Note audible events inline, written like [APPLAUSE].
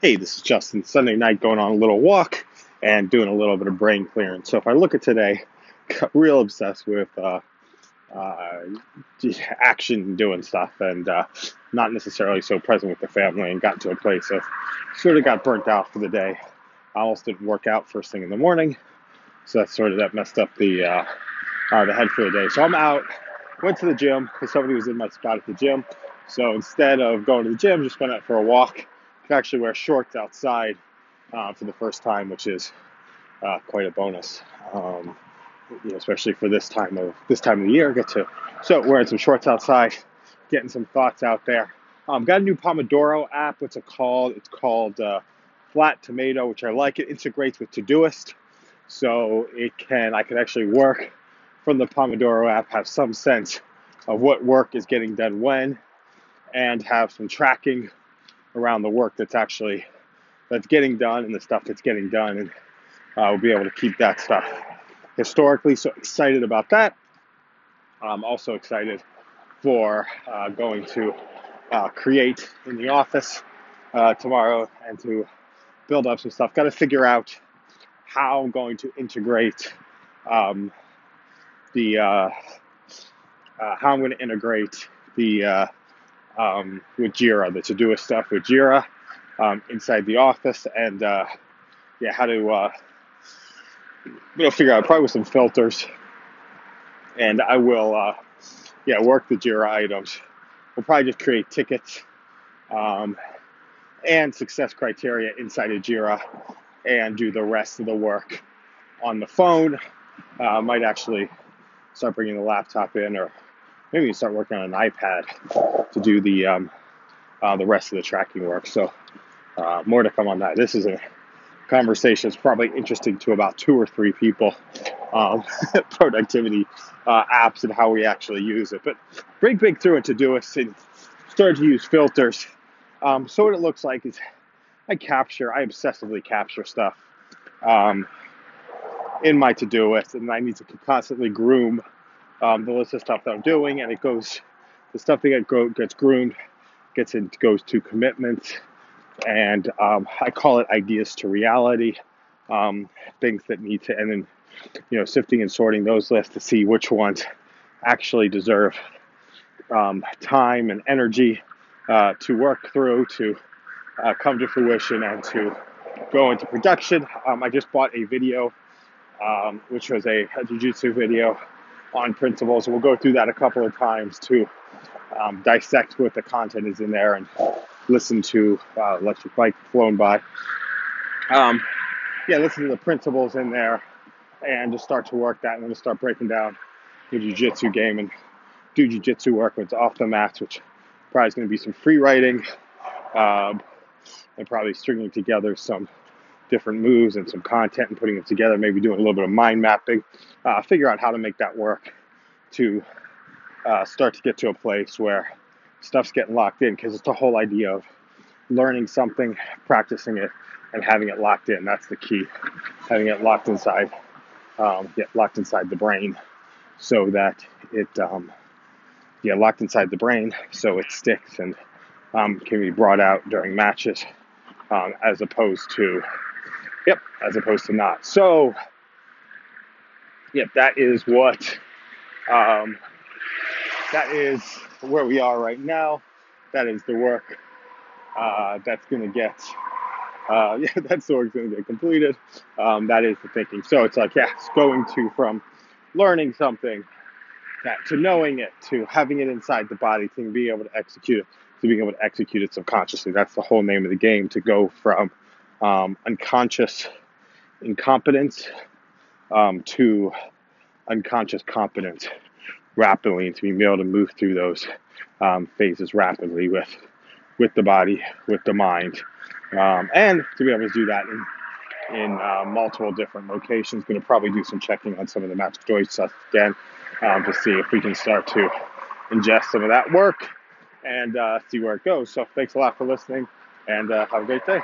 hey, this is Justin. Sunday night, going on a little walk and doing a little bit of brain clearing. So if I look at today, [LAUGHS] got real obsessed with uh, uh, action doing stuff and uh, not necessarily so present with the family and got to a place of sort of got burnt out for the day. I almost didn't work out first thing in the morning, so that sort of that messed up the uh, uh, the head for the day. So I'm out, went to the gym because somebody was in my spot at the gym. So instead of going to the gym, just went out for a walk actually wear shorts outside uh, for the first time, which is uh, quite a bonus. Um, you know, especially for this time of this time of the year, get to so wearing some shorts outside, getting some thoughts out there. Um, got a new Pomodoro app. What's it called? It's called uh, Flat Tomato, which I like. It integrates with Todoist, so it can I can actually work from the Pomodoro app, have some sense of what work is getting done when, and have some tracking around the work that's actually that's getting done and the stuff that's getting done, and uh, we'll be able to keep that stuff historically. So excited about that. I'm also excited for uh, going to uh, create in the office uh, tomorrow and to build up some stuff. Got to figure out how I'm going to integrate um, the uh, uh, how I'm going to integrate the um, with Jira, the Todoist stuff with Jira um, inside the office, and uh, yeah, how to uh, you know figure out probably with some filters, and I will uh, yeah work the Jira items. We'll probably just create tickets um, and success criteria inside of Jira, and do the rest of the work on the phone. Uh, might actually start bringing the laptop in or maybe you start working on an iPad to do the um, uh, the rest of the tracking work. So uh, more to come on that. This is a conversation that's probably interesting to about two or three people. Um, [LAUGHS] productivity uh, apps and how we actually use it. But big, big through it Todoist and started to use filters. Um, so what it looks like is I capture, I obsessively capture stuff um, in my Todoist, and I need to constantly groom um, the list of stuff that I'm doing, and it goes the stuff that get, gets groomed gets in, goes to commitments, and um, I call it ideas to reality, um, things that need to, and then you know sifting and sorting those lists to see which ones actually deserve um, time and energy uh, to work through to uh, come to fruition and to go into production. Um, I just bought a video, um, which was a, a jiu-jitsu video on principles. We'll go through that a couple of times to um, dissect what the content is in there and listen to uh, electric bike flown by. Um, yeah, listen to the principles in there and just start to work that. And then start breaking down the jiu-jitsu game and do jiu-jitsu work when it's off the mats, which probably is going to be some free writing um, and probably stringing together some different moves and some content and putting it together, maybe doing a little bit of mind mapping, uh, figure out how to make that work to uh, start to get to a place where stuff's getting locked in because it's the whole idea of learning something, practicing it, and having it locked in. That's the key. Having it locked inside, um, get locked inside the brain so that it, um, yeah, locked inside the brain so it sticks and um, can be brought out during matches um, as opposed to Yep, as opposed to not. So, yep, that is what, um, that is where we are right now. That is the work uh, that's going to get, uh, [LAUGHS] yeah, that's the work going to get completed. Um, that is the thinking. So it's like, yeah, it's going to from learning something that, to knowing it, to having it inside the body, to being able to execute it, to being able to execute it subconsciously. That's the whole name of the game. To go from um, unconscious incompetence um, to unconscious competence rapidly and to be able to move through those um, phases rapidly with with the body, with the mind, um, and to be able to do that in in uh, multiple different locations. Going to probably do some checking on some of the Magic Joy stuff again um, to see if we can start to ingest some of that work and uh, see where it goes. So thanks a lot for listening, and uh, have a great day.